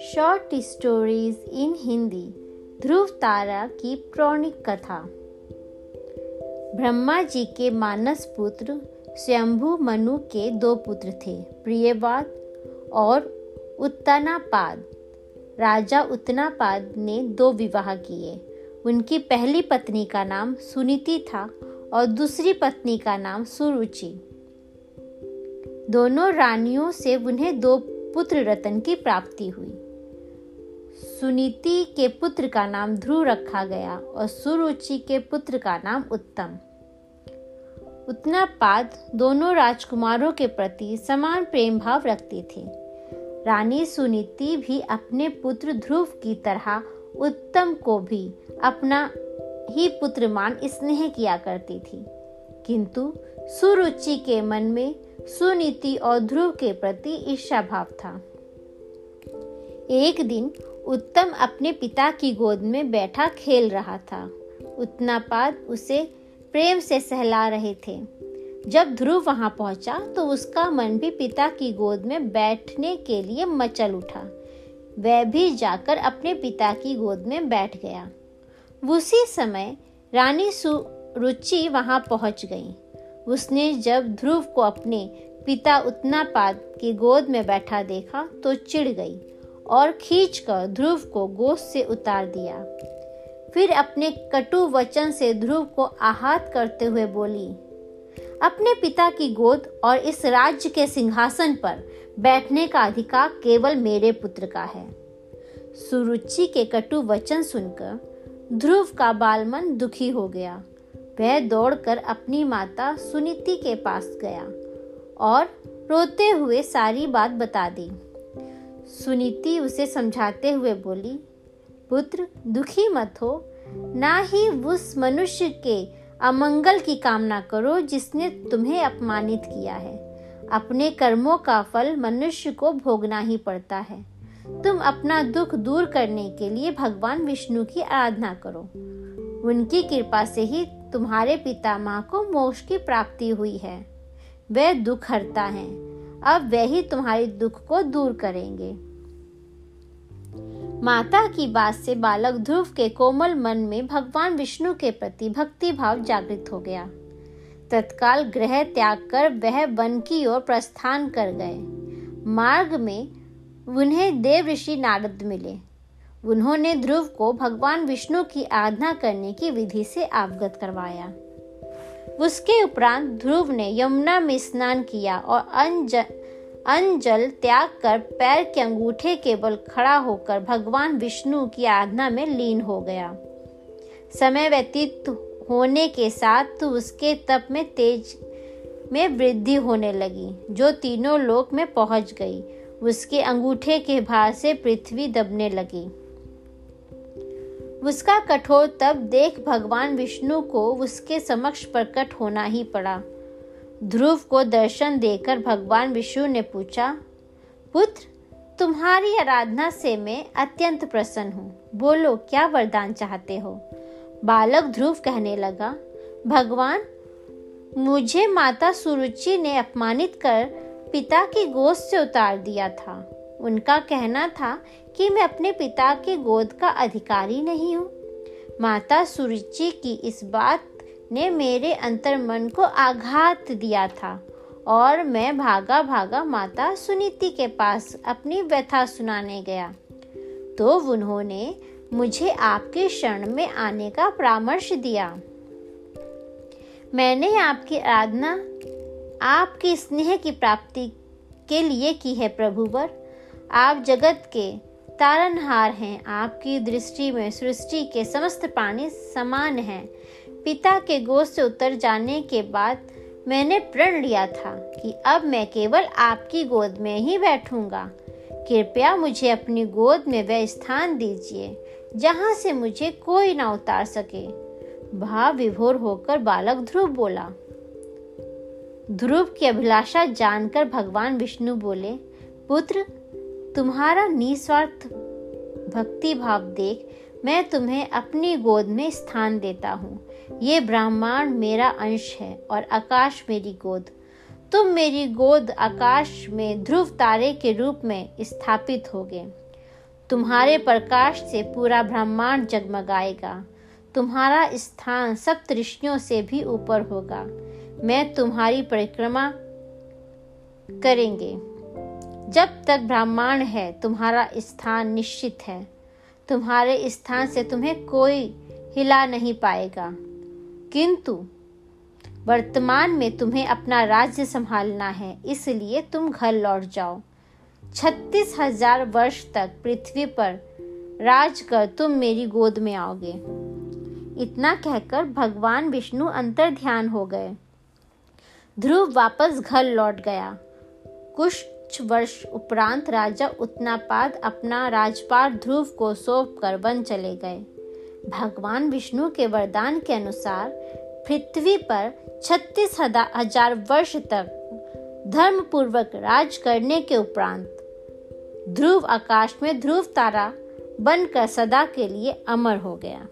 Short stories in Hindi Dhruv तारा की पौराणिक कथा। ब्रह्मा जी के मानस पुत्र स्वयंभु मनु के दो पुत्र थे प्रियवाद और उत्तनापाद। राजा उत्तनापाद ने दो विवाह किए। उनकी पहली पत्नी का नाम सुनीति था और दूसरी पत्नी का नाम सुरुचि। दोनों रानियों से उन्हें दो पुत्र रतन की प्राप्ति हुई। सुनीति के पुत्र का नाम ध्रुव रखा गया और सुरुचि के पुत्र का नाम उत्तम। उत्तनापाद दोनों राजकुमारों के प्रति समान प्रेम भाव रखती थी। रानी सुनीति भी अपने पुत्र ध्रुव की तरह उत्तम को भी अपना ही पुत्र मान स्नेह किया करती थी। किंतु सुरुचि के मन में सुनीति और ध्रुव के प्रति ईर्षा भाव था। एक दिन उत्तम अपने पिता की गोद में बैठा खेल रहा था। उत्नापाद उसे प्रेम से सहला रहे थे। जब ध्रुव वहाँ पहुँचा तो उसका मन भी पिता की गोद में बैठने के लिए मचल उठा। वह भी जाकर अपने पिता की गोद में बैठ गया। उसी समय रानी सुरुचि वहाँ पहुँच गई। उसने जब ध्रुव को अपने पिता उत्नापाद की गोद में बैठा देखा तो चिढ़ गई और खींचकर ध्रुव को गोद से उतार दिया। फिर अपने कटु वचन से ध्रुव को आहत करते हुए बोली, अपने पिता की गोद और इस राज्य के सिंहासन पर बैठने का अधिकार केवल मेरे पुत्र का है। सुरुचि के कटु वचन सुनकर ध्रुव का बालमन दुखी हो गया। वह दौड़कर अपनी माता सुनीति के पास गया और रोते हुए सारी बात बता दी। सुनीति उसे समझाते हुए बोली, पुत्र, दुखी मत हो। ना ही उस मनुष्य के अमंगल की कामना करो जिसने तुम्हें अपमानित किया है। अपने कर्मों का फल मनुष्य को भोगना ही पड़ता है। तुम अपना दुख दूर करने के लिए भगवान विष्णु की आराधना करो। उनकी कृपा से ही तुम्हारे पिता माँ को मोक्ष की प्राप्ति हुई है। वे दुख हरता है। अब वे ही तुम्हारे दुख को दूर करेंगे। माता की बात से बालक ध्रुव के कोमल मन में भगवान विष्णु के प्रति भक्ति भाव जागृत हो गया। तत्काल ग्रह त्याग कर वह वन की ओर प्रस्थान कर गए। मार्ग में उन्हें देव ऋषि नारद मिले। उन्होंने ध्रुव को भगवान विष्णु की आराधना करने की विधि से अवगत करवाया। उसके उपरांत ध्रुव ने यमुना में स्नान किया और अन्न जल त्याग कर पैर के अंगूठे केवल खड़ा होकर भगवान विष्णु की आराधना में लीन हो गया। समय व्यतीत होने के साथ उसके तप में तेज में वृद्धि होने लगी, जो तीनों लोक में पहुँच गई। उसके अंगूठे के भार से पृथ्वी दबने लगी। उसका कठोर तप देख भगवान विष्णु को उसके समक्ष प्रकट होना ही पड़ा। ध्रुव को दर्शन देकर भगवान विष्णु ने पूछा, पुत्र, तुम्हारी आराधना से मैं अत्यंत प्रसन्न हूँ। बोलो, क्या वरदान चाहते हो? बालक ध्रुव कहने लगा, भगवान, मुझे माता सुरुचि ने अपमानित कर पिता की गोद से उतार दिया था। उनका कहना था कि मैं अपने पिता के गोद का अधिकारी नहीं हूँ। माता सुरुचि की इस बात ने मेरे अंतर मन को आघात दिया था और मैं भागा भागा माता सुनीति के पास अपनी व्यथा सुनाने गया। तो उन्होंने मुझे आपके शरण में आने का परामर्श दिया। मैंने आपकी आराधना, आपके स्नेह की प्राप्ति के लिए की है प्रभुवर। आप जगत के तारनहार हैं। आपकी दृष्टि में सृष्टि के समस्त प्राणी समान हैं। पिता के गोद से उतर जाने के बाद मैंने प्रण लिया था कि अब मैं केवल आपकी गोद में ही बैठूँगा। कृपया मुझे अपनी गोद में वह स्थान दीजिए, जहाँ से मुझे कोई ना उतार सके। भाव विभोर होकर बालक ध्रुव बोला। ध्रुव की अभिलाषा जानकर भगवान विष्णु बोले, पुत्र तुम्हारा निस्वार्थ भक्ति भाव देख मैं तुम्हें अपनी गोद में स्थान देता हूँ। ये ब्रह्मांड मेरा अंश है और आकाश मेरी गोद। तुम मेरी गोद आकाश में ध्रुव तारे के रूप में स्थापित होगे। तुम्हारे प्रकाश से पूरा ब्रह्मांड जगमगाएगा। तुम्हारा स्थान सप्त ऋषियों से भी ऊपर होगा। मैं तुम्हारी परिक्रमा करेंगे। जब तक ब्रह्मांड है, तुम्हारा स्थान निश्चित है। तुम्हारे स्थान से तुम्हें कोई हिला नहीं पाएगा। किंतु वर्तमान में तुम्हें अपना राज्य संभालना है, इसलिए तुम घर लौट जाओ। छत्तीस हज़ार वर्ष तक पृथ्वी पर राज कर तुम मेरी गोद में आओगे। इतना कहकर भगवान विष्णु अंतर ध्यान हो गए। ध्रुव वापस घर लौट गया। कुछ वर्ष उपरांत राजा उत्नापाद अपना राजपाट ध्रुव को सौंप कर वन चले गए। भगवान विष्णु के वरदान के अनुसार पृथ्वी पर छत्तीस हज़ार वर्ष तक धर्म पूर्वक राज करने के उपरांत ध्रुव आकाश में ध्रुव तारा बनकर सदा के लिए अमर हो गया।